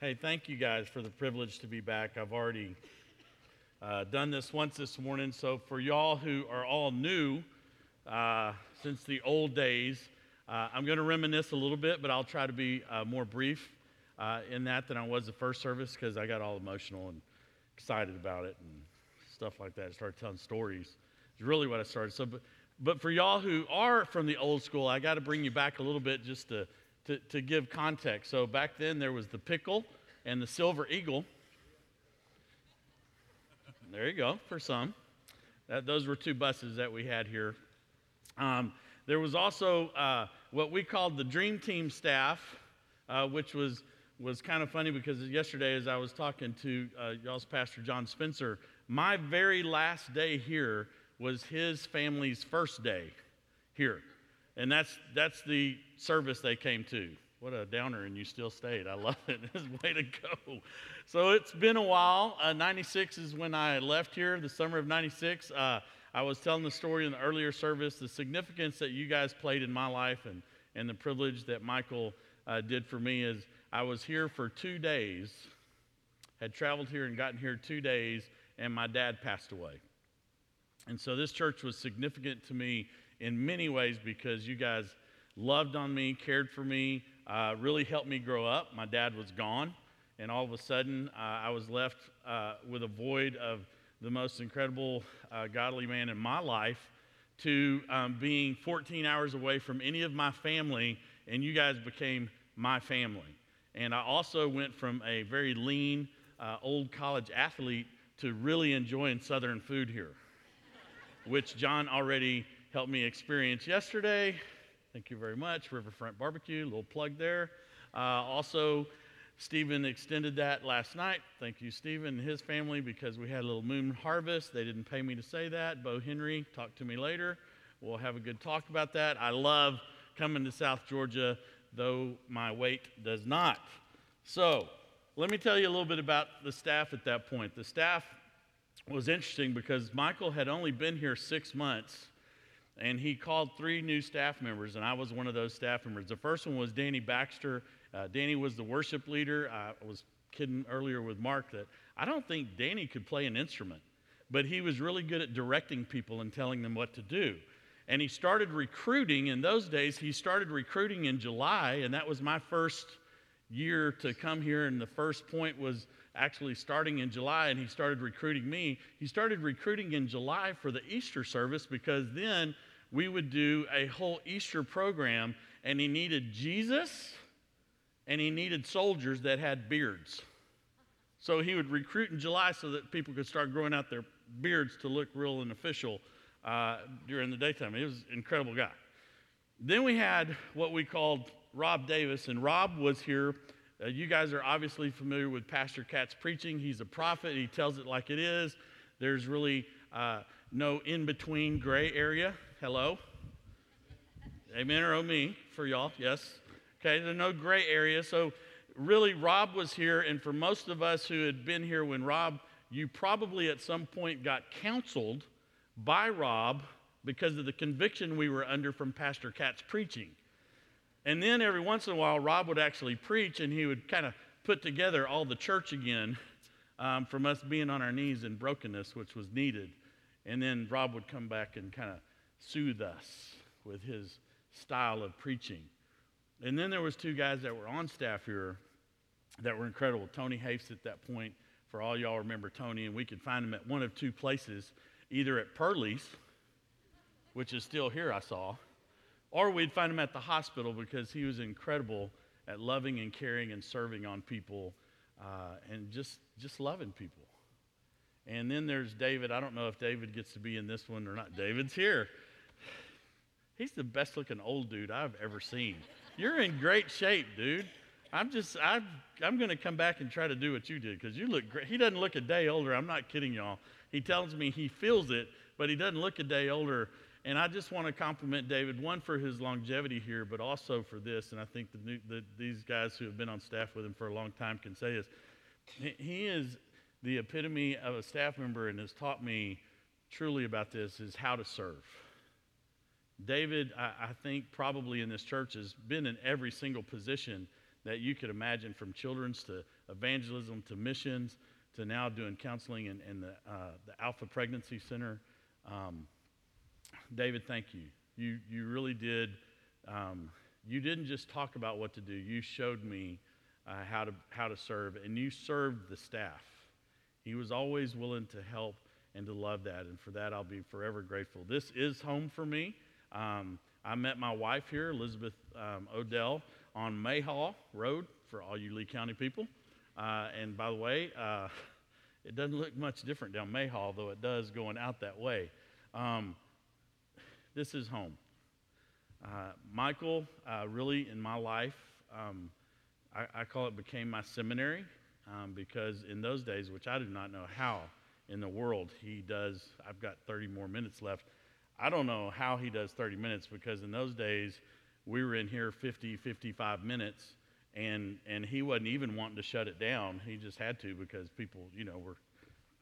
Hey, thank you guys for the privilege to be back. I've already uh, done this once this morning. So, for y'all who are all new uh, since the old days, uh, I'm going to reminisce a little bit, but I'll try to be uh, more brief uh, in that than I was the first service because I got all emotional and excited about it and stuff like that. I started telling stories. It's really what I started. So, but, but for y'all who are from the old school, I got to bring you back a little bit just to to, to give context. So back then there was the pickle and the silver eagle. There you go, for some. That, those were two buses that we had here. Um, there was also uh, what we called the Dream Team staff, uh, which was, was kind of funny because yesterday, as I was talking to uh, y'all's pastor, John Spencer, my very last day here was his family's first day here. And that's, that's the service they came to. What a downer, and you still stayed. I love it. It's way to go. So it's been a while. Uh, 96 is when I left here, the summer of 96. Uh, I was telling the story in the earlier service, the significance that you guys played in my life and, and the privilege that Michael uh, did for me is I was here for two days, had traveled here and gotten here two days, and my dad passed away. And so this church was significant to me in many ways because you guys loved on me, cared for me, uh, really helped me grow up. My dad was gone, and all of a sudden uh, I was left uh, with a void of the most incredible uh, godly man in my life to um, being 14 hours away from any of my family, and you guys became my family. And I also went from a very lean, uh, old college athlete to really enjoying Southern food here, which John already helped me experience yesterday. Thank you very much. Riverfront Barbecue, little plug there. Uh, also, Stephen extended that last night. Thank you, Stephen and his family, because we had a little moon harvest. They didn't pay me to say that. Bo Henry, talk to me later. We'll have a good talk about that. I love coming to South Georgia, though my weight does not. So, let me tell you a little bit about the staff at that point. The staff was interesting because Michael had only been here six months and he called three new staff members, and I was one of those staff members. The first one was Danny Baxter. Uh, Danny was the worship leader. I was kidding earlier with Mark that I don't think Danny could play an instrument, but he was really good at directing people and telling them what to do. And he started recruiting. In those days, he started recruiting in July, and that was my first year to come here. And the first point was actually starting in July, and he started recruiting me. He started recruiting in July for the Easter service because then we would do a whole Easter program, and he needed Jesus and he needed soldiers that had beards. So he would recruit in July so that people could start growing out their beards to look real and official uh, during the daytime. He was an incredible guy. Then we had what we called Rob Davis, and Rob was here. Uh, you guys are obviously familiar with Pastor Catt's preaching. He's a prophet, he tells it like it is. There's really uh, no in between gray area. Hello? Amen or oh me for y'all? Yes. Okay, there's no gray area. So, really, Rob was here, and for most of us who had been here when Rob, you probably at some point got counseled by Rob because of the conviction we were under from Pastor Catt's preaching. And then every once in a while, Rob would actually preach, and he would kind of put together all the church again um, from us being on our knees in brokenness, which was needed. And then Rob would come back and kind of soothe us with his style of preaching. And then there was two guys that were on staff here that were incredible. Tony Hafes at that point, for all y'all remember Tony, and we could find him at one of two places, either at Pearlie's, which is still here, I saw, or we'd find him at the hospital because he was incredible at loving and caring and serving on people uh, and just, just loving people. And then there's David. I don't know if David gets to be in this one or not. David's here. He's the best looking old dude I've ever seen. You're in great shape, dude. I'm just, I'm, I'm going to come back and try to do what you did because you look great. He doesn't look a day older. I'm not kidding y'all. He tells me he feels it, but he doesn't look a day older. And I just want to compliment David, one for his longevity here, but also for this. And I think the new, the, these guys who have been on staff with him for a long time can say this. He is the epitome of a staff member and has taught me truly about this is how to serve. David, I, I, think, probably in this church has been in every single position that you could imagine from children's to evangelism to missions to now doing counseling in, in the, uh, the Alpha Pregnancy Center. Um, David, thank you. You, you really did. Um, you didn't just talk about what to do, you showed me uh, how, to, how to serve, and you served the staff. He was always willing to help and to love that, and for that I'll be forever grateful. This is home for me. Um, I met my wife here, Elizabeth um, Odell, on Mayhaw Road for all you Lee County people. Uh, and by the way, uh, it doesn't look much different down Mayhaw, though it does going out that way. Um, this is home. Uh, Michael, uh, really in my life, um, I, I, call it became my seminary um, because in those days, which I do not know how in the world he does, I've got 30 more minutes left. I don't know how he does 30 minutes because in those days, we were in here 50, 55 minutes, and, and he wasn't even wanting to shut it down. He just had to because people, you know, were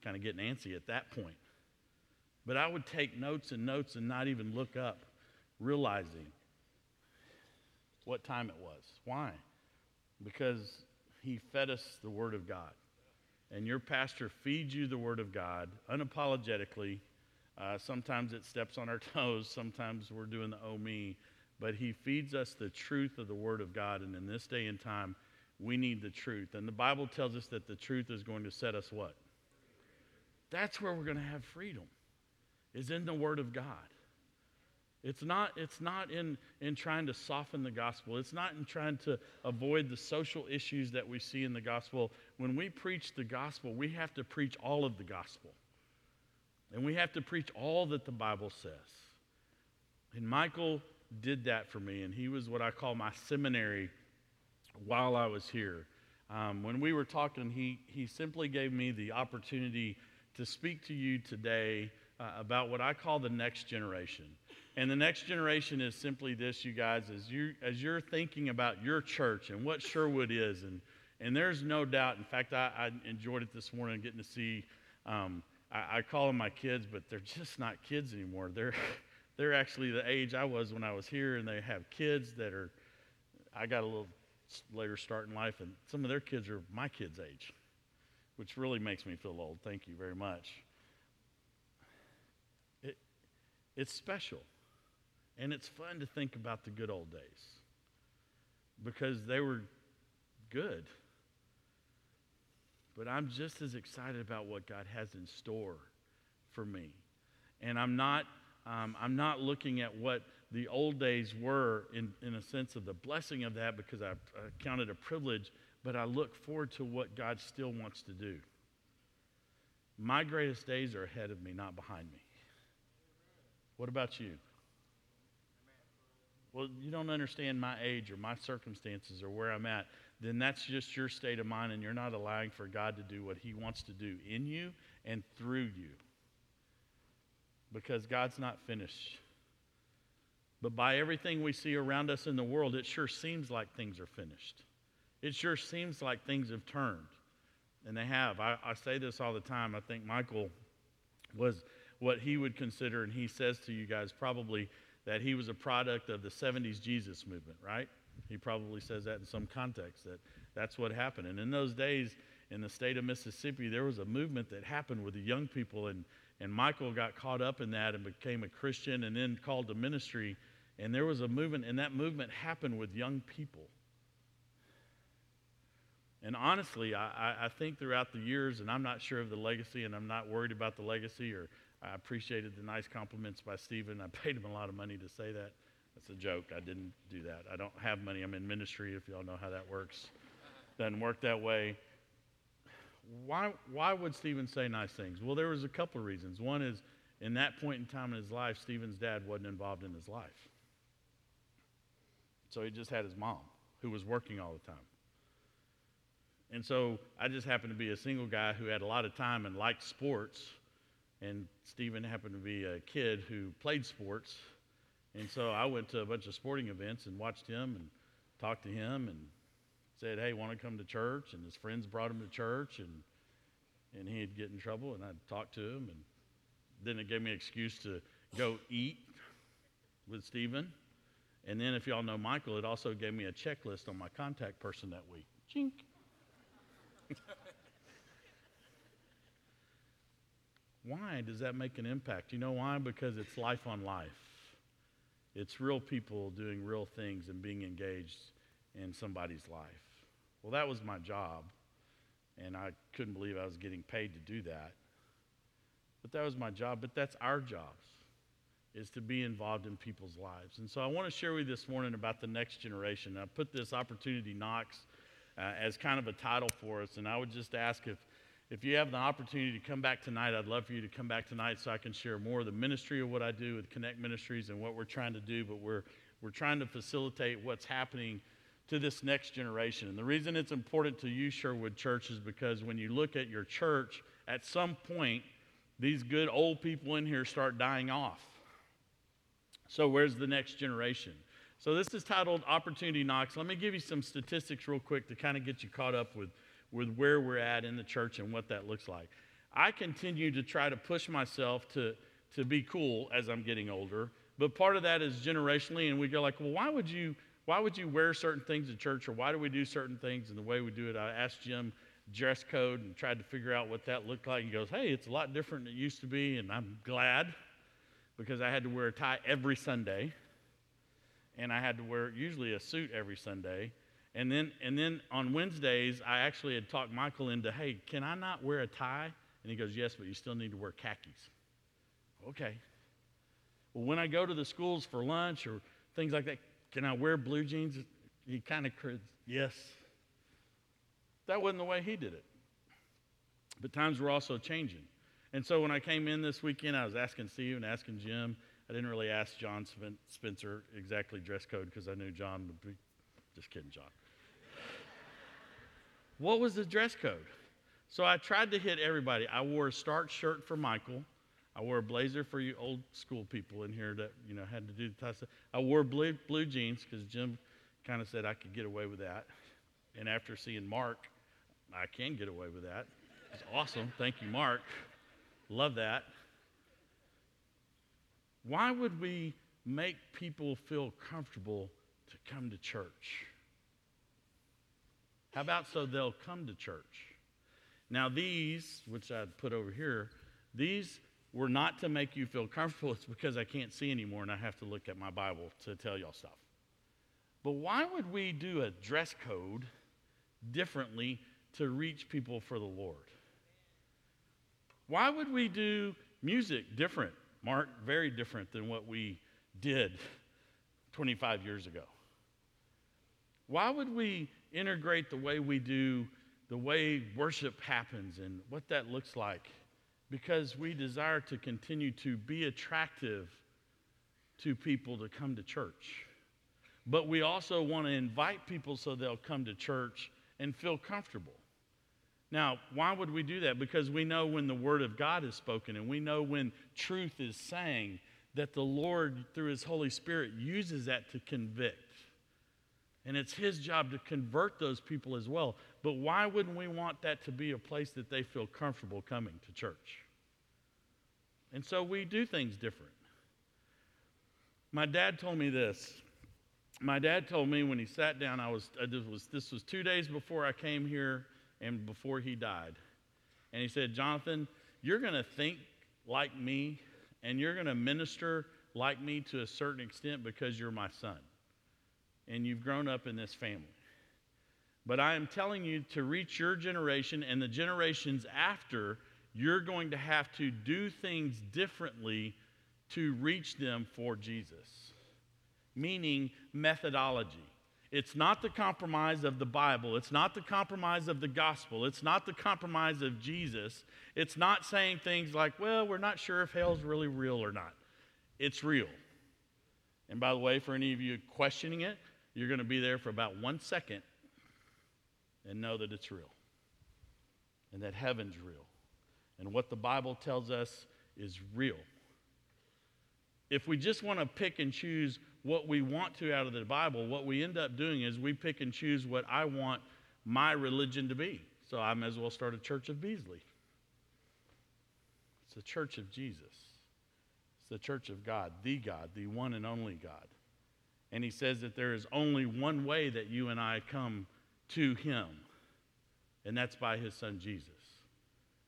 kind of getting antsy at that point. But I would take notes and notes and not even look up, realizing what time it was. Why? Because he fed us the Word of God. And your pastor feeds you the Word of God unapologetically. Uh, sometimes it steps on our toes, sometimes we're doing the oh me, but he feeds us the truth of the Word of God. And in this day and time, we need the truth. And the Bible tells us that the truth is going to set us what? That's where we're going to have freedom is in the Word of God. It's not, it's not in, in trying to soften the gospel. It's not in trying to avoid the social issues that we see in the gospel. When we preach the gospel, we have to preach all of the gospel. And we have to preach all that the Bible says. And Michael did that for me, and he was what I call my seminary while I was here. Um, when we were talking, he, he simply gave me the opportunity to speak to you today uh, about what I call the next generation. And the next generation is simply this, you guys, as, you, as you're thinking about your church and what Sherwood is, and, and there's no doubt, in fact, I, I enjoyed it this morning getting to see, um, I, I call them my kids, but they're just not kids anymore. They're, they're actually the age I was when I was here, and they have kids that are, I got a little later start in life, and some of their kids are my kids' age, which really makes me feel old. Thank you very much. It's special. And it's fun to think about the good old days because they were good. But I'm just as excited about what God has in store for me. And I'm not, um, I'm not looking at what the old days were in, in a sense of the blessing of that because I, I count it a privilege, but I look forward to what God still wants to do. My greatest days are ahead of me, not behind me. What about you? Well, you don't understand my age or my circumstances or where I'm at, then that's just your state of mind, and you're not allowing for God to do what He wants to do in you and through you. Because God's not finished. But by everything we see around us in the world, it sure seems like things are finished. It sure seems like things have turned. And they have. I, I say this all the time. I think Michael was what he would consider, and he says to you guys probably that he was a product of the 70s Jesus movement, right? He probably says that in some context, that that's what happened. And in those days, in the state of Mississippi, there was a movement that happened with the young people, and, and Michael got caught up in that and became a Christian and then called to ministry. And there was a movement, and that movement happened with young people. And honestly, I, I think throughout the years, and I'm not sure of the legacy, and I'm not worried about the legacy or I appreciated the nice compliments by Stephen. I paid him a lot of money to say that. That's a joke. I didn't do that. I don't have money. I'm in ministry, if y'all know how that works. Doesn't work that way. Why, why would Stephen say nice things? Well, there was a couple of reasons. One is, in that point in time in his life, Stephen's dad wasn't involved in his life. So he just had his mom, who was working all the time. And so I just happened to be a single guy who had a lot of time and liked sports and Stephen happened to be a kid who played sports. And so I went to a bunch of sporting events and watched him and talked to him and said, Hey, want to come to church? And his friends brought him to church and and he'd get in trouble and I'd talk to him and then it gave me an excuse to go eat with Stephen. And then, if y'all know Michael, it also gave me a checklist on my contact person that week. Chink. Why does that make an impact? You know why? Because it's life on life. It's real people doing real things and being engaged in somebody's life. Well, that was my job, and I couldn't believe I was getting paid to do that. But that was my job, but that's our jobs, is to be involved in people's lives. And so I want to share with you this morning about the next generation. I put this opportunity knocks uh, as kind of a title for us, and I would just ask if if you have the opportunity to come back tonight, I'd love for you to come back tonight so I can share more of the ministry of what I do with Connect Ministries and what we're trying to do. But we're, we're trying to facilitate what's happening to this next generation. And the reason it's important to you, Sherwood Church, is because when you look at your church, at some point, these good old people in here start dying off. So, where's the next generation? So, this is titled Opportunity Knocks. Let me give you some statistics real quick to kind of get you caught up with with where we're at in the church and what that looks like. I continue to try to push myself to, to be cool as I'm getting older, but part of that is generationally, and we go like, well, why would you why would you wear certain things at church, or why do we do certain things and the way we do it? I asked Jim dress code and tried to figure out what that looked like. And he goes, hey, it's a lot different than it used to be, and I'm glad because I had to wear a tie every Sunday, and I had to wear usually a suit every Sunday. And then, and then on Wednesdays, I actually had talked Michael into, hey, can I not wear a tie? And he goes, yes, but you still need to wear khakis. Okay. Well, when I go to the schools for lunch or things like that, can I wear blue jeans? He kind of, yes. That wasn't the way he did it. But times were also changing. And so when I came in this weekend, I was asking Steve and asking Jim. I didn't really ask John Spencer exactly dress code because I knew John would be. Just kidding, John. What was the dress code? So I tried to hit everybody. I wore a starch shirt for Michael. I wore a blazer for you old school people in here that you know had to do the stuff. I wore blue blue jeans because Jim kind of said I could get away with that. And after seeing Mark, I can get away with that. It's awesome. Thank you, Mark. Love that. Why would we make people feel comfortable to come to church? How about so they'll come to church? Now, these, which I'd put over here, these were not to make you feel comfortable. It's because I can't see anymore and I have to look at my Bible to tell y'all stuff. But why would we do a dress code differently to reach people for the Lord? Why would we do music different, Mark, very different than what we did 25 years ago? Why would we integrate the way we do, the way worship happens, and what that looks like? Because we desire to continue to be attractive to people to come to church. But we also want to invite people so they'll come to church and feel comfortable. Now, why would we do that? Because we know when the Word of God is spoken and we know when truth is saying that the Lord, through His Holy Spirit, uses that to convict. And it's his job to convert those people as well. But why wouldn't we want that to be a place that they feel comfortable coming to church? And so we do things different. My dad told me this. My dad told me when he sat down, I was, uh, I was this was two days before I came here and before he died. And he said, Jonathan, you're going to think like me and you're going to minister like me to a certain extent because you're my son and you've grown up in this family. But I am telling you to reach your generation and the generations after, you're going to have to do things differently to reach them for Jesus. Meaning methodology. It's not the compromise of the Bible. It's not the compromise of the gospel. It's not the compromise of Jesus. It's not saying things like, well, we're not sure if hell's really real or not. It's real. And by the way, for any of you questioning it, you're going to be there for about one second and know that it's real and that heaven's real and what the Bible tells us is real. If we just want to pick and choose what we want to out of the Bible, what we end up doing is we pick and choose what I want my religion to be. So I may as well start a church of Beasley. It's the church of Jesus. It's the church of God, the God, the one and only God. And he says that there is only one way that you and I come to him, and that's by his son Jesus.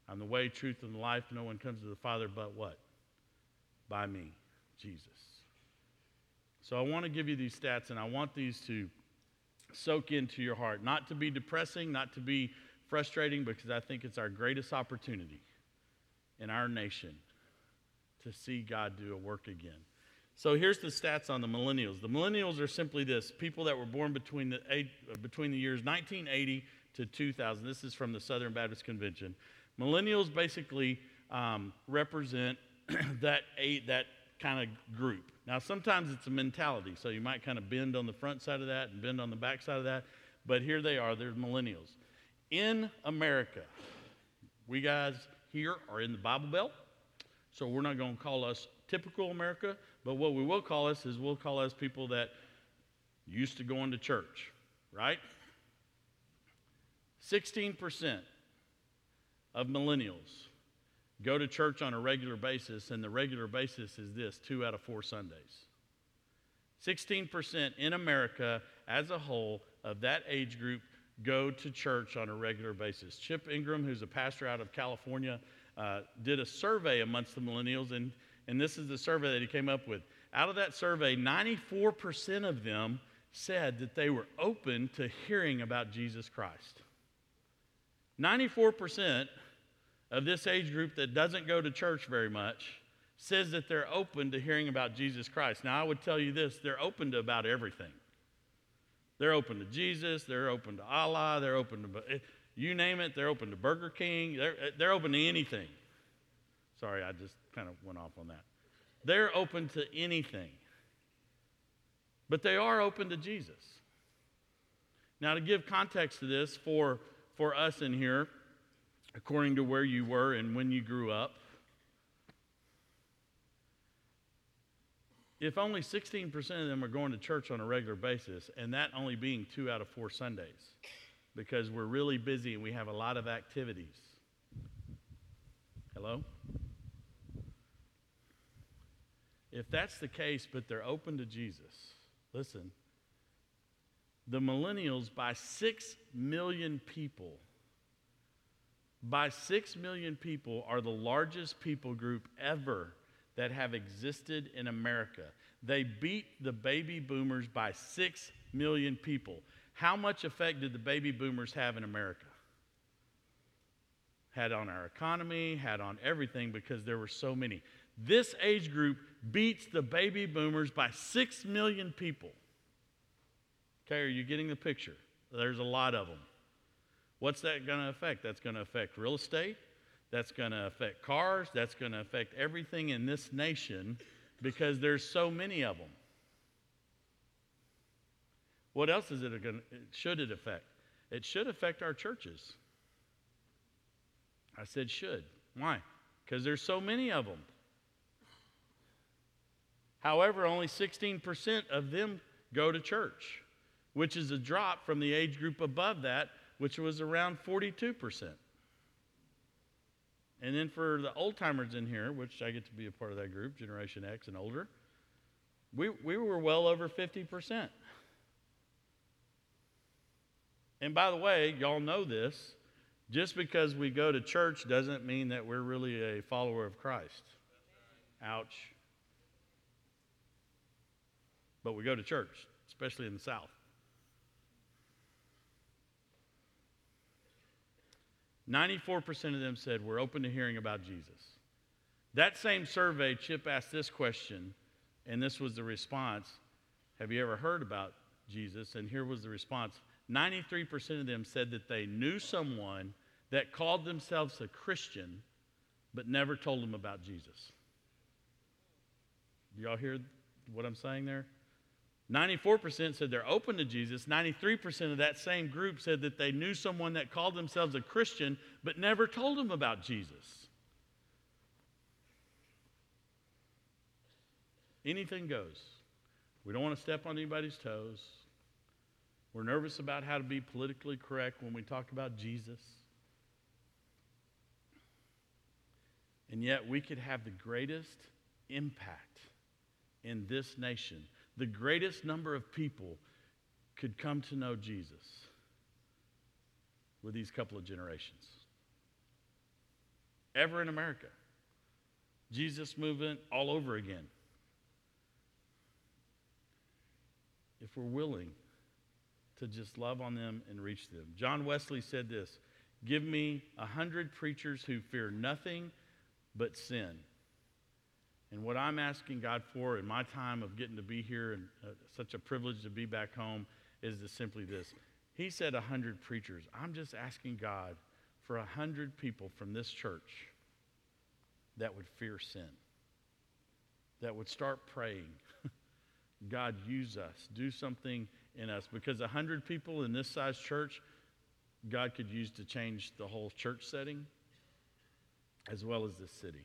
I'm the way, truth, and life. No one comes to the Father but what? By me, Jesus. So I want to give you these stats, and I want these to soak into your heart. Not to be depressing, not to be frustrating, because I think it's our greatest opportunity in our nation to see God do a work again. So here's the stats on the millennials. The millennials are simply this people that were born between the, eight, between the years 1980 to 2000. This is from the Southern Baptist Convention. Millennials basically um, represent that, eight, that kind of group. Now, sometimes it's a mentality, so you might kind of bend on the front side of that and bend on the back side of that, but here they are, they're millennials. In America, we guys here are in the Bible Belt, so we're not going to call us typical America, but what we will call us is we'll call us people that used to going to church, right? 16% of millennials go to church on a regular basis, and the regular basis is this two out of four Sundays. 16% in America as a whole of that age group go to church on a regular basis. Chip Ingram, who's a pastor out of California, uh, did a survey amongst the millennials, and, and this is the survey that he came up with. Out of that survey, 94% of them said that they were open to hearing about Jesus Christ. 94% of this age group that doesn't go to church very much says that they're open to hearing about Jesus Christ. Now, I would tell you this they're open to about everything. They're open to Jesus, they're open to Allah, they're open to, you name it, they're open to Burger King, they're, they're open to anything. Sorry, I just kind of went off on that. They're open to anything. But they are open to Jesus. Now, to give context to this for, for us in here, according to where you were and when you grew up. If only 16% of them are going to church on a regular basis, and that only being two out of four Sundays, because we're really busy and we have a lot of activities. Hello? If that's the case, but they're open to Jesus, listen, the millennials, by 6 million people, by 6 million people are the largest people group ever that have existed in America. They beat the baby boomers by 6 million people. How much effect did the baby boomers have in America? Had on our economy, had on everything because there were so many. This age group beats the baby boomers by 6 million people. Okay, are you getting the picture? There's a lot of them. What's that going to affect? That's going to affect real estate. That's going to affect cars. That's going to affect everything in this nation because there's so many of them. What else is it going should it affect? It should affect our churches. I said should. Why? Because there's so many of them. However, only 16% of them go to church, which is a drop from the age group above that, which was around 42%. And then for the old timers in here, which I get to be a part of that group, Generation X and older, we, we were well over 50%. And by the way, y'all know this. Just because we go to church doesn't mean that we're really a follower of Christ. Ouch. But we go to church, especially in the South. 94% of them said, We're open to hearing about Jesus. That same survey, Chip asked this question, and this was the response Have you ever heard about Jesus? And here was the response 93% of them said that they knew someone that called themselves a Christian, but never told them about Jesus. Do y'all hear what I'm saying there? 94% said they're open to Jesus. 93% of that same group said that they knew someone that called themselves a Christian but never told them about Jesus. Anything goes. We don't want to step on anybody's toes. We're nervous about how to be politically correct when we talk about Jesus. And yet, we could have the greatest impact in this nation the greatest number of people could come to know Jesus with these couple of generations ever in America. Jesus movement all over again. If we're willing to just love on them and reach them. John Wesley said this Give me a hundred preachers who fear nothing but sin. And what I'm asking God for in my time of getting to be here and uh, such a privilege to be back home is to simply this. He said a hundred preachers. I'm just asking God for a hundred people from this church that would fear sin, that would start praying. God, use us. Do something in us. Because a hundred people in this size church, God could use to change the whole church setting as well as this city.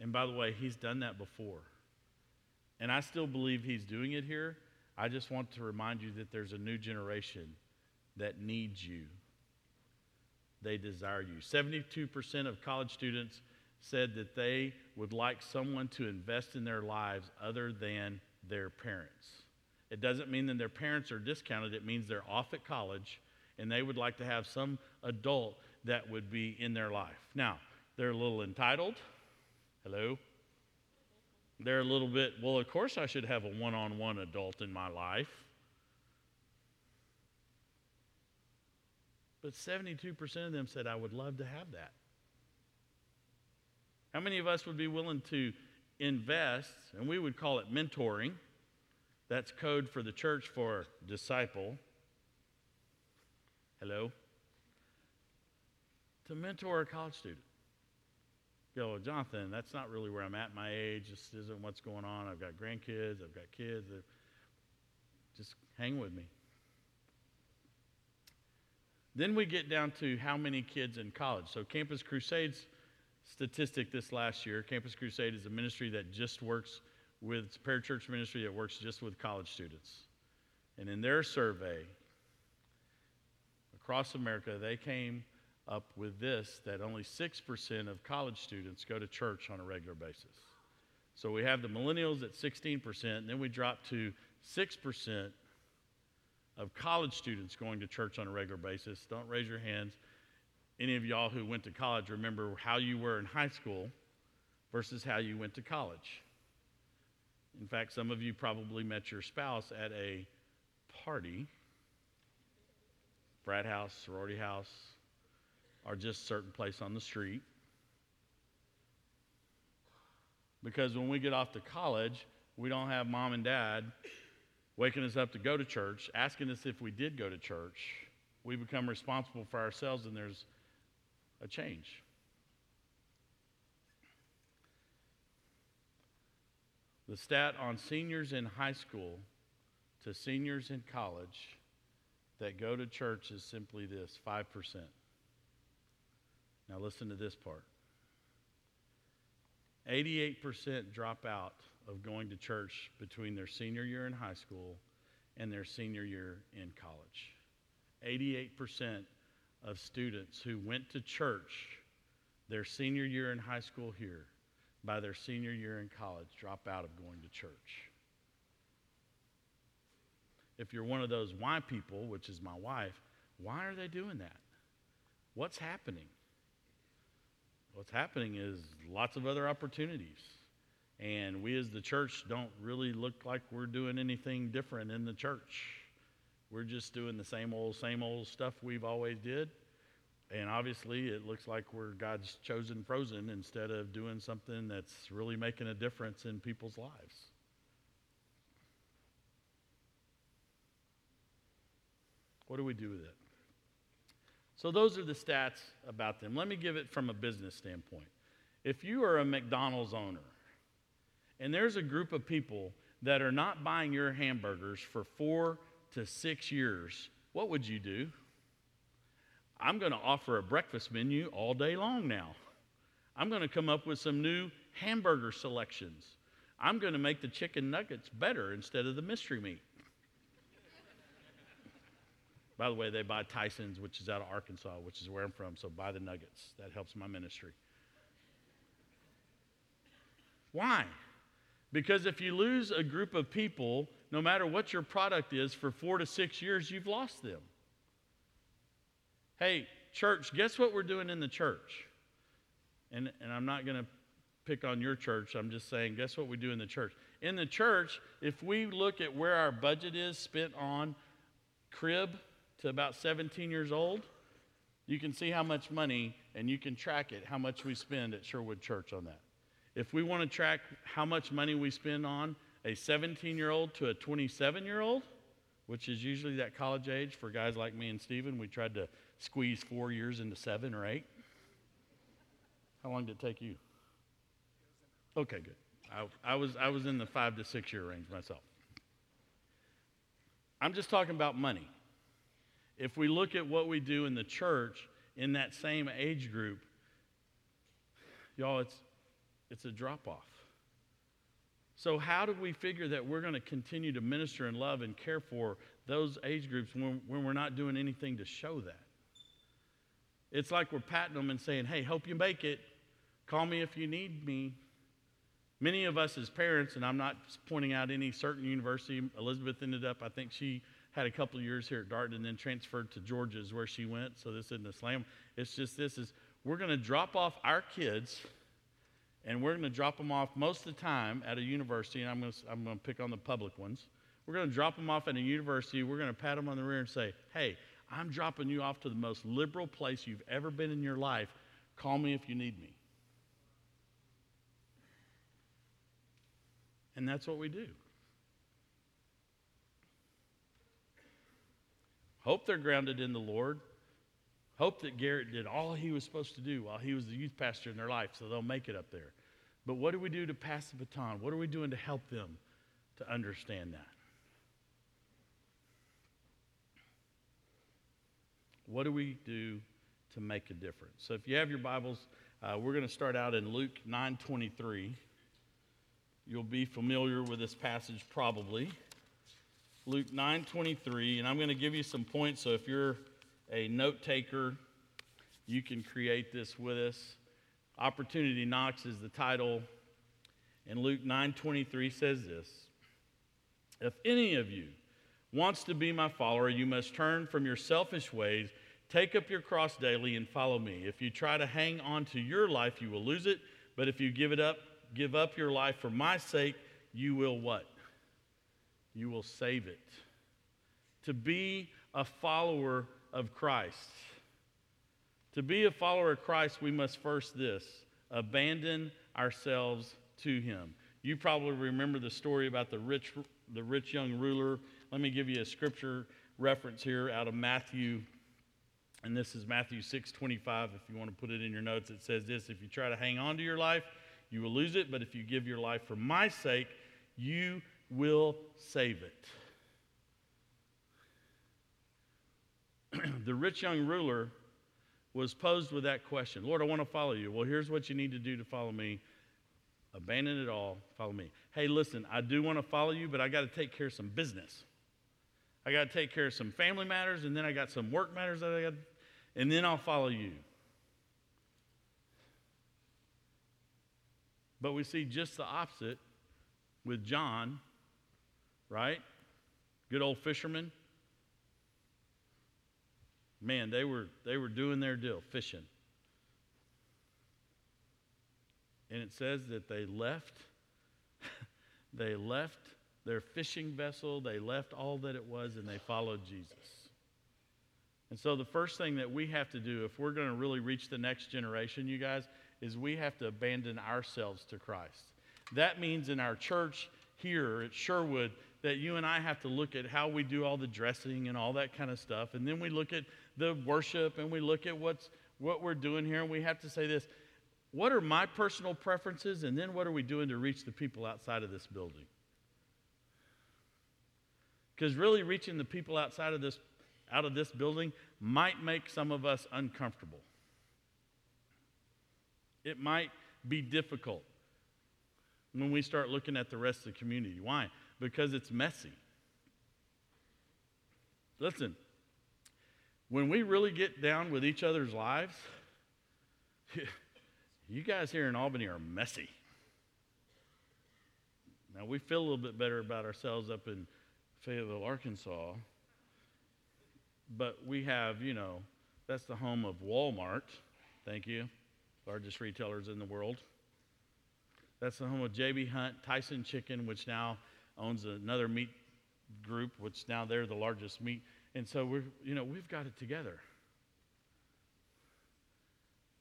And by the way, He's done that before. And I still believe He's doing it here. I just want to remind you that there's a new generation that needs you. They desire you. 72% of college students said that they would like someone to invest in their lives other than their parents. It doesn't mean that their parents are discounted, it means they're off at college and they would like to have some adult that would be in their life. Now, they're a little entitled. Hello? They're a little bit, well, of course I should have a one on one adult in my life. But 72% of them said, I would love to have that. How many of us would be willing to invest, and we would call it mentoring? That's code for the church for disciple. Hello? To mentor a college student. Go, Jonathan, that's not really where I'm at my age. This isn't what's going on. I've got grandkids, I've got kids. Just hang with me. Then we get down to how many kids in college. So, Campus Crusades statistic this last year Campus Crusade is a ministry that just works with, it's parachurch ministry that works just with college students. And in their survey across America, they came up with this that only 6% of college students go to church on a regular basis. So we have the millennials at 16%, and then we drop to 6% of college students going to church on a regular basis. Don't raise your hands. Any of y'all who went to college remember how you were in high school versus how you went to college. In fact, some of you probably met your spouse at a party, frat house, sorority house, or just a certain place on the street. Because when we get off to college, we don't have mom and dad waking us up to go to church, asking us if we did go to church. We become responsible for ourselves, and there's a change. The stat on seniors in high school to seniors in college that go to church is simply this 5%. Now, listen to this part 88% drop out of going to church between their senior year in high school and their senior year in college. 88% of students who went to church their senior year in high school here by their senior year in college drop out of going to church. If you're one of those why people, which is my wife, why are they doing that? What's happening? What's happening is lots of other opportunities. And we as the church don't really look like we're doing anything different in the church. We're just doing the same old, same old stuff we've always did. And obviously, it looks like we're God's chosen frozen instead of doing something that's really making a difference in people's lives. What do we do with it? So, those are the stats about them. Let me give it from a business standpoint. If you are a McDonald's owner and there's a group of people that are not buying your hamburgers for four to six years, what would you do? I'm going to offer a breakfast menu all day long now. I'm going to come up with some new hamburger selections. I'm going to make the chicken nuggets better instead of the mystery meat. By the way, they buy Tyson's, which is out of Arkansas, which is where I'm from, so buy the nuggets. That helps my ministry. Why? Because if you lose a group of people, no matter what your product is, for four to six years, you've lost them. Hey, church, guess what we're doing in the church? And, and I'm not going to pick on your church. I'm just saying, guess what we do in the church? In the church, if we look at where our budget is spent on crib to about 17 years old, you can see how much money and you can track it, how much we spend at Sherwood Church on that. If we want to track how much money we spend on a 17 year old to a 27 year old, which is usually that college age for guys like me and Steven, we tried to squeeze four years into seven or eight. How long did it take you? Okay, good. I, I, was, I was in the five to six year range myself. I'm just talking about money. If we look at what we do in the church in that same age group, y'all, it's, it's a drop off. So, how do we figure that we're going to continue to minister and love and care for those age groups when, when we're not doing anything to show that? It's like we're patting them and saying, hey, hope you make it. Call me if you need me. Many of us as parents, and I'm not pointing out any certain university, Elizabeth ended up, I think she had a couple years here at Darton and then transferred to Georgia's where she went. So this isn't a slam. It's just this is we're going to drop off our kids and we're going to drop them off most of the time at a university, and I'm going to, I'm going to pick on the public ones. We're going to drop them off at a university. We're going to pat them on the rear and say, hey, I'm dropping you off to the most liberal place you've ever been in your life. Call me if you need me. And that's what we do. Hope they're grounded in the Lord. Hope that Garrett did all he was supposed to do while he was the youth pastor in their life so they'll make it up there. But what do we do to pass the baton? What are we doing to help them to understand that? What do we do to make a difference? So if you have your Bibles, uh, we're going to start out in Luke 9:23. You'll be familiar with this passage probably. Luke 9:23, and I'm going to give you some points so if you're a note taker, you can create this with us. Opportunity Knocks is the title. And Luke 9:23 says this: If any of you wants to be my follower, you must turn from your selfish ways, take up your cross daily and follow me. If you try to hang on to your life, you will lose it, but if you give it up, give up your life for my sake, you will what? You will save it. To be a follower of Christ. To be a follower of Christ, we must first this abandon ourselves to Him. You probably remember the story about the rich, the rich young ruler. Let me give you a scripture reference here out of Matthew. And this is Matthew 6 25. If you want to put it in your notes, it says this If you try to hang on to your life, you will lose it. But if you give your life for my sake, you will save it. the rich young ruler was posed with that question Lord, I want to follow you. Well, here's what you need to do to follow me abandon it all, follow me. Hey, listen, I do want to follow you, but I got to take care of some business. I got to take care of some family matters, and then I got some work matters that I got, and then I'll follow you. But we see just the opposite with John, right? Good old fishermen. man, they were, they were doing their deal, fishing. And it says that they left, they left their fishing vessel, they left all that it was, and they followed Jesus. And so, the first thing that we have to do, if we're going to really reach the next generation, you guys, is we have to abandon ourselves to Christ. That means in our church here at Sherwood that you and I have to look at how we do all the dressing and all that kind of stuff. And then we look at the worship and we look at what's what we're doing here. And we have to say this what are my personal preferences? And then what are we doing to reach the people outside of this building? Because really reaching the people outside of this out of this building might make some of us uncomfortable. It might be difficult when we start looking at the rest of the community. Why because it's messy listen when we really get down with each other's lives, you guys here in Albany are messy. Now, we feel a little bit better about ourselves up in Fayetteville, Arkansas, but we have, you know, that's the home of Walmart. Thank you. Largest retailers in the world. That's the home of JB Hunt, Tyson Chicken, which now owns another meat group, which now they're the largest meat. And so we're, you know, we've got it together.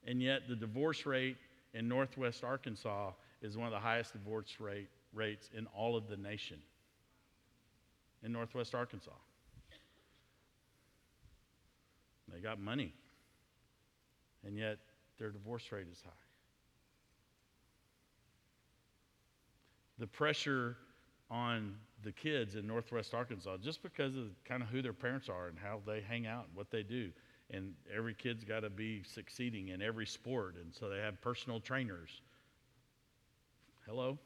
And yet the divorce rate in Northwest Arkansas is one of the highest divorce rate, rates in all of the nation. In Northwest Arkansas. They got money. And yet their divorce rate is high. The pressure on the kids in Northwest Arkansas, just because of kind of who their parents are and how they hang out and what they do. And every kid's got to be succeeding in every sport. And so they have personal trainers. Hello?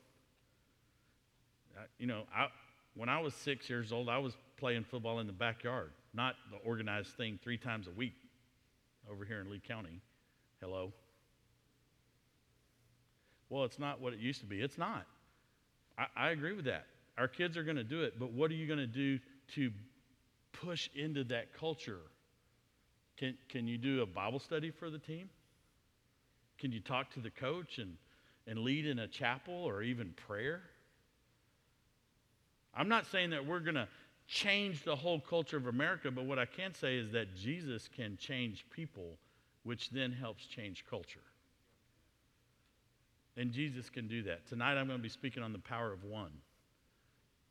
I, you know, I, when I was six years old, I was playing football in the backyard, not the organized thing three times a week over here in Lee County. Hello? Well, it's not what it used to be. It's not. I, I agree with that. Our kids are going to do it, but what are you going to do to push into that culture? Can, can you do a Bible study for the team? Can you talk to the coach and, and lead in a chapel or even prayer? I'm not saying that we're going to change the whole culture of America, but what I can say is that Jesus can change people, which then helps change culture. And Jesus can do that. Tonight I'm going to be speaking on the power of one.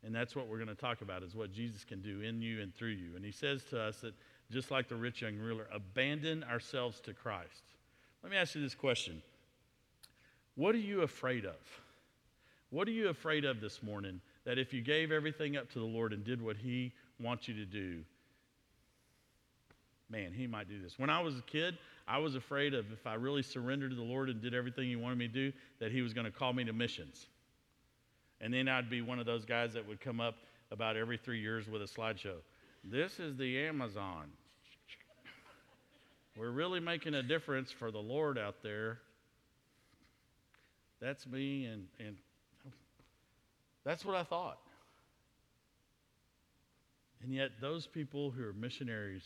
And that's what we're going to talk about is what Jesus can do in you and through you. And he says to us that just like the rich young ruler, abandon ourselves to Christ. Let me ask you this question. What are you afraid of? What are you afraid of this morning that if you gave everything up to the Lord and did what he wants you to do, man, he might do this. When I was a kid, I was afraid of if I really surrendered to the Lord and did everything He wanted me to do, that He was going to call me to missions. And then I'd be one of those guys that would come up about every three years with a slideshow. This is the Amazon. We're really making a difference for the Lord out there. That's me, and, and that's what I thought. And yet, those people who are missionaries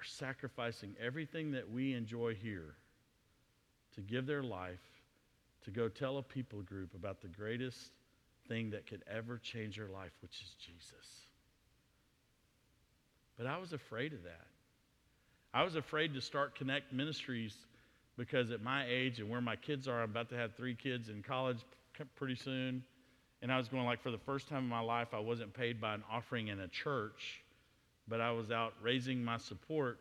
are sacrificing everything that we enjoy here to give their life to go tell a people group about the greatest thing that could ever change their life, which is Jesus. But I was afraid of that. I was afraid to start Connect Ministries because at my age and where my kids are, I'm about to have three kids in college pretty soon. And I was going like, for the first time in my life, I wasn't paid by an offering in a church but I was out raising my support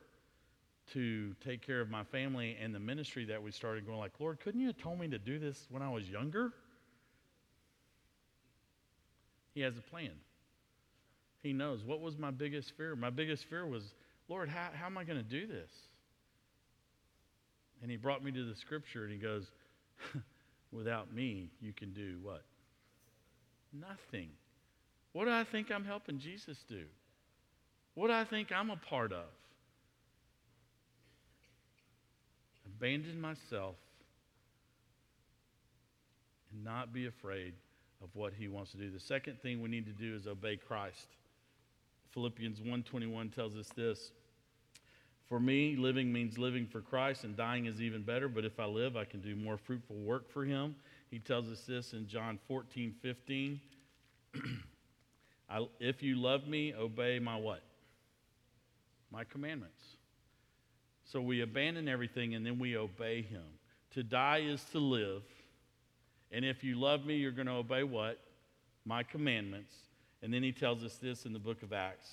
to take care of my family and the ministry that we started going like, Lord, couldn't you have told me to do this when I was younger? He has a plan. He knows. What was my biggest fear? My biggest fear was, Lord, how, how am I going to do this? And he brought me to the scripture and he goes, without me, you can do what? Nothing. What do I think I'm helping Jesus do? What I think I'm a part of? Abandon myself and not be afraid of what he wants to do. The second thing we need to do is obey Christ. Philippians 1:21 tells us this. For me, living means living for Christ and dying is even better, but if I live, I can do more fruitful work for him. He tells us this in John 14, 15. if you love me, obey my what? My commandments. So we abandon everything and then we obey him. To die is to live. And if you love me, you're going to obey what? My commandments. And then he tells us this in the book of Acts.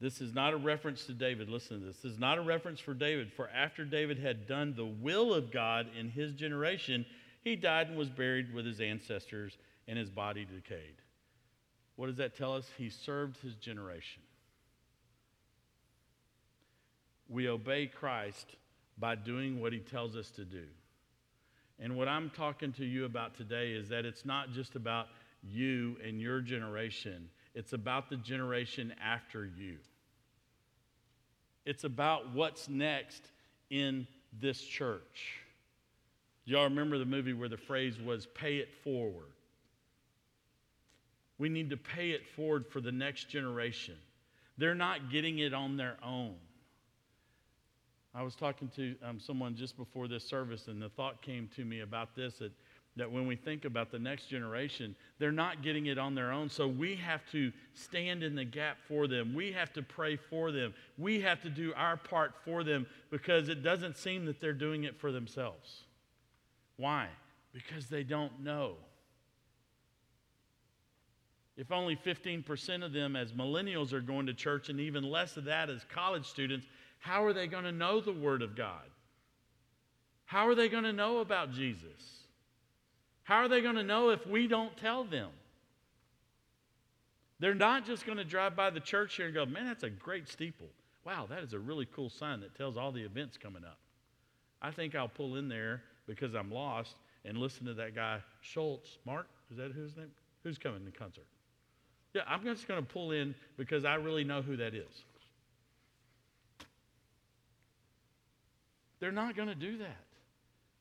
This is not a reference to David. Listen to this. This is not a reference for David. For after David had done the will of God in his generation, he died and was buried with his ancestors, and his body decayed. What does that tell us? He served his generation. We obey Christ by doing what he tells us to do. And what I'm talking to you about today is that it's not just about you and your generation, it's about the generation after you. It's about what's next in this church. Y'all remember the movie where the phrase was pay it forward? We need to pay it forward for the next generation. They're not getting it on their own. I was talking to um, someone just before this service, and the thought came to me about this that, that when we think about the next generation, they're not getting it on their own. So we have to stand in the gap for them. We have to pray for them. We have to do our part for them because it doesn't seem that they're doing it for themselves. Why? Because they don't know. If only 15% of them as millennials are going to church and even less of that as college students, how are they going to know the Word of God? How are they going to know about Jesus? How are they going to know if we don't tell them? They're not just going to drive by the church here and go, man, that's a great steeple. Wow, that is a really cool sign that tells all the events coming up. I think I'll pull in there because I'm lost and listen to that guy, Schultz. Mark, is that his name? Who's coming to concert? Yeah, I'm just going to pull in because I really know who that is. They're not going to do that.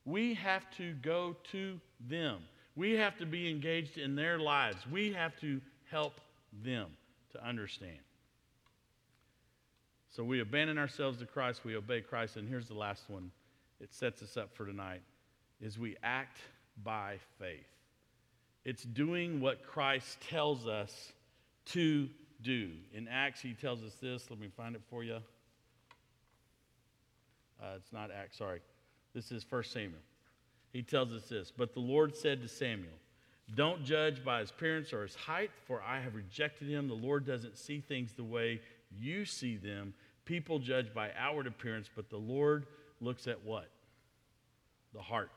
We have to go to them. We have to be engaged in their lives. We have to help them to understand. So we abandon ourselves to Christ, we obey Christ, and here's the last one. It sets us up for tonight is we act by faith. It's doing what Christ tells us to do. In Acts, he tells us this. Let me find it for you. Uh, it's not Acts, sorry. This is 1 Samuel. He tells us this But the Lord said to Samuel, Don't judge by his appearance or his height, for I have rejected him. The Lord doesn't see things the way you see them. People judge by outward appearance, but the Lord looks at what? The heart.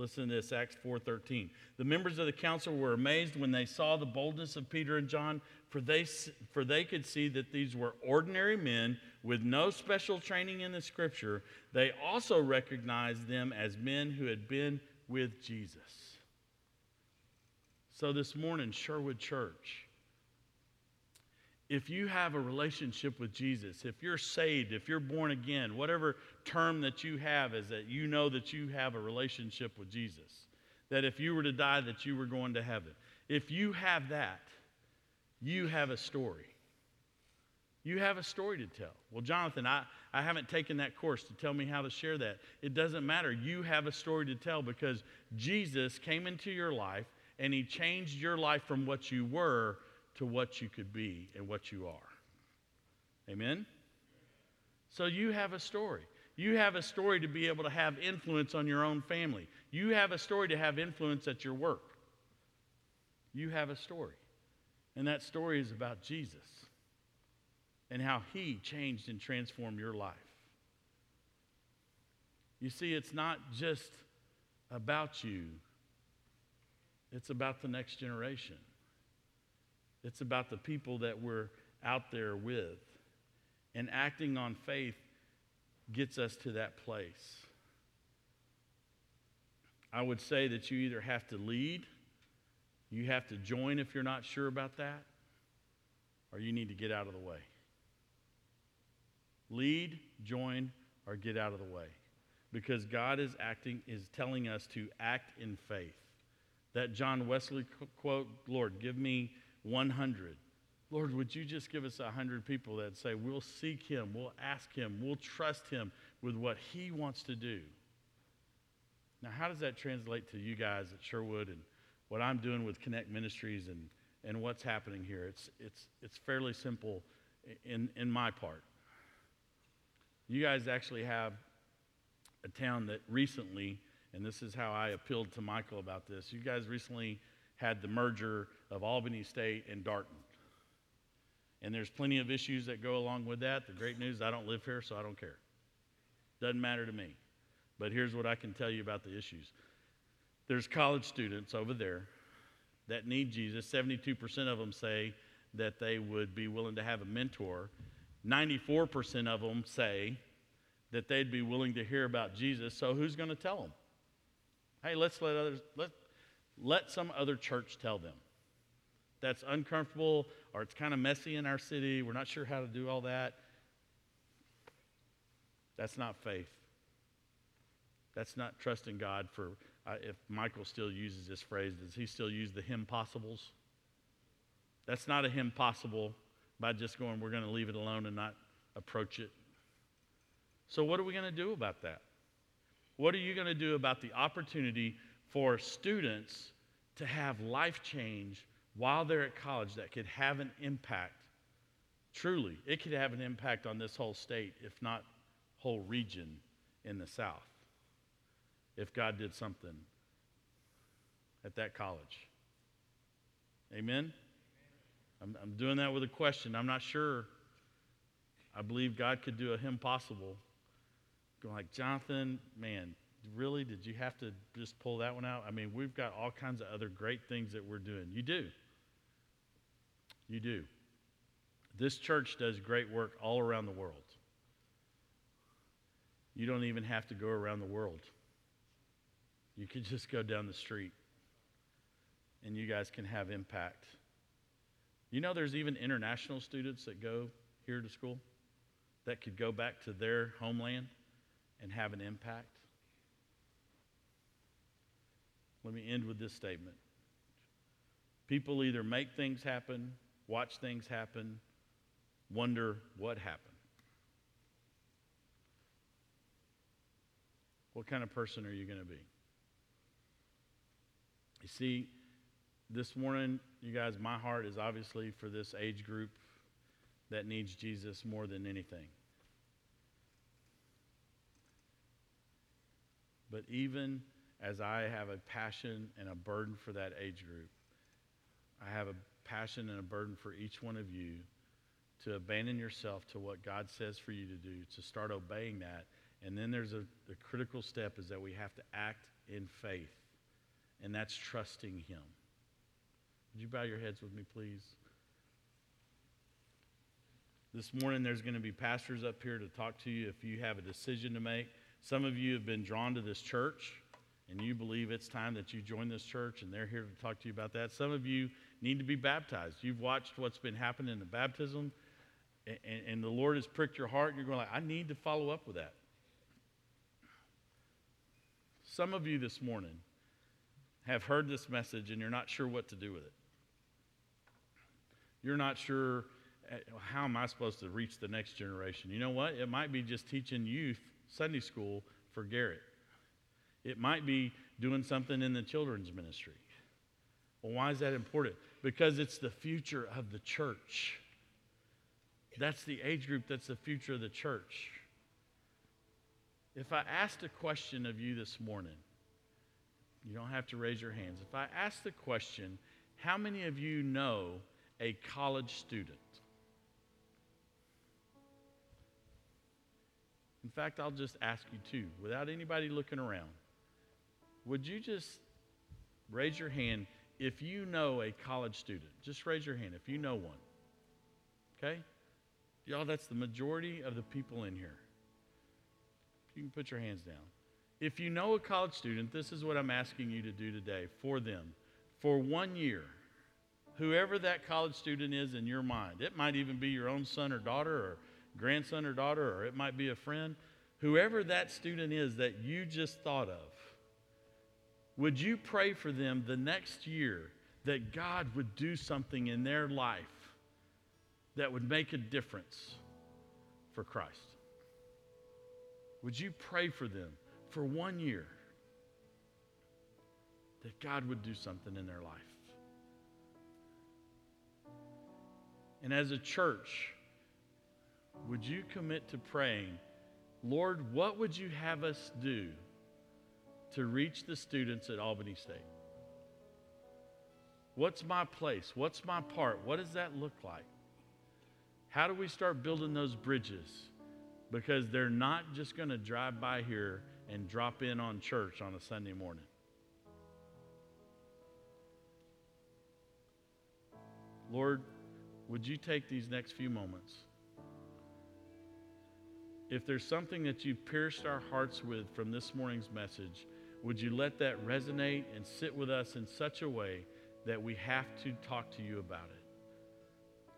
Listen to this, Acts 4:13. The members of the council were amazed when they saw the boldness of Peter and John, for they, for they could see that these were ordinary men with no special training in the scripture. They also recognized them as men who had been with Jesus. So this morning, Sherwood Church, if you have a relationship with Jesus, if you're saved, if you're born again, whatever term that you have is that you know that you have a relationship with Jesus. That if you were to die, that you were going to heaven. If you have that, you have a story. You have a story to tell. Well, Jonathan, I, I haven't taken that course to tell me how to share that. It doesn't matter. You have a story to tell because Jesus came into your life and he changed your life from what you were to what you could be and what you are. Amen? So you have a story. You have a story to be able to have influence on your own family. You have a story to have influence at your work. You have a story. And that story is about Jesus and how he changed and transformed your life. You see, it's not just about you, it's about the next generation. It's about the people that we're out there with. And acting on faith gets us to that place. I would say that you either have to lead, you have to join if you're not sure about that, or you need to get out of the way. Lead, join, or get out of the way. Because God is acting, is telling us to act in faith. That John Wesley quote, Lord, give me 100. Lord, would you just give us 100 people that say, we'll seek him, we'll ask him, we'll trust him with what he wants to do? Now, how does that translate to you guys at Sherwood and what I'm doing with Connect Ministries and, and what's happening here? It's, it's, it's fairly simple in, in my part. You guys actually have a town that recently, and this is how I appealed to Michael about this, you guys recently had the merger of Albany State and Darton. And there's plenty of issues that go along with that. The great news I don't live here, so I don't care. Doesn't matter to me. But here's what I can tell you about the issues there's college students over there that need Jesus. 72% of them say that they would be willing to have a mentor. 94% of them say that they'd be willing to hear about Jesus. So who's going to tell them? Hey, let's let others let let some other church tell them. That's uncomfortable or it's kind of messy in our city. We're not sure how to do all that. That's not faith. That's not trusting God for, uh, if Michael still uses this phrase, does he still use the him possibles? That's not a him possible by just going, we're going to leave it alone and not approach it. So, what are we going to do about that? What are you going to do about the opportunity for students to have life change while they're at college that could have an impact? Truly, it could have an impact on this whole state, if not whole region in the South, if God did something at that college. Amen? I'm, I'm doing that with a question. I'm not sure. I believe God could do a him possible. Going like, Jonathan, man, really? Did you have to just pull that one out? I mean, we've got all kinds of other great things that we're doing. You do. You do. This church does great work all around the world. You don't even have to go around the world. You could just go down the street and you guys can have impact. You know, there's even international students that go here to school that could go back to their homeland and have an impact. Let me end with this statement. People either make things happen, watch things happen, wonder what happened. What kind of person are you going to be? You see, this morning, you guys, my heart is obviously for this age group that needs Jesus more than anything. But even as I have a passion and a burden for that age group, I have a passion and a burden for each one of you to abandon yourself to what God says for you to do, to start obeying that. And then there's a critical step is that we have to act in faith, and that's trusting Him. Would you bow your heads with me, please? This morning, there's going to be pastors up here to talk to you if you have a decision to make. Some of you have been drawn to this church and you believe it's time that you join this church, and they're here to talk to you about that. Some of you need to be baptized. You've watched what's been happening in the baptism, and, and the Lord has pricked your heart, and you're going like, I need to follow up with that. Some of you this morning have heard this message, and you're not sure what to do with it. You're not sure eh, how am I supposed to reach the next generation. You know what? It might be just teaching youth Sunday school for Garrett. It might be doing something in the children's ministry. Well, why is that important? Because it's the future of the church. That's the age group that's the future of the church. If I asked a question of you this morning, you don't have to raise your hands. If I ask the question, how many of you know a college student? In fact, I'll just ask you too, without anybody looking around. Would you just raise your hand if you know a college student? Just raise your hand if you know one. Okay? Y'all, that's the majority of the people in here. You can put your hands down. If you know a college student, this is what I'm asking you to do today for them. For one year, whoever that college student is in your mind, it might even be your own son or daughter or grandson or daughter, or it might be a friend, whoever that student is that you just thought of, would you pray for them the next year that God would do something in their life that would make a difference for Christ? Would you pray for them for one year that God would do something in their life? And as a church, would you commit to praying, Lord, what would you have us do? To reach the students at Albany State? What's my place? What's my part? What does that look like? How do we start building those bridges? Because they're not just going to drive by here and drop in on church on a Sunday morning. Lord, would you take these next few moments? If there's something that you've pierced our hearts with from this morning's message, would you let that resonate and sit with us in such a way that we have to talk to you about it?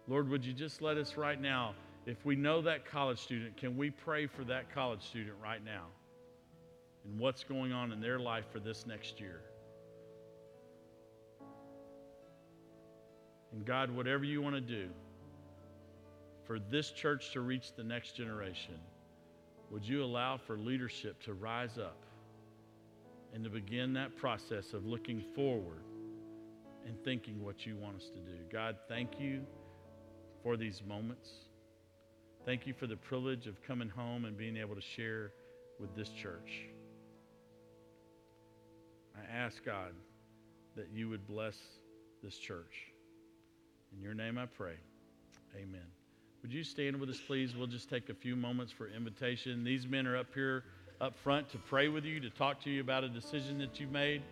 Lord, would you just let us right now, if we know that college student, can we pray for that college student right now? and what's going on in their life for this next year. And God, whatever you want to do for this church to reach the next generation, would you allow for leadership to rise up and to begin that process of looking forward and thinking what you want us to do? God, thank you for these moments. Thank you for the privilege of coming home and being able to share with this church. I ask God that you would bless this church. In your name I pray. Amen. Would you stand with us, please? We'll just take a few moments for invitation. These men are up here up front to pray with you, to talk to you about a decision that you've made.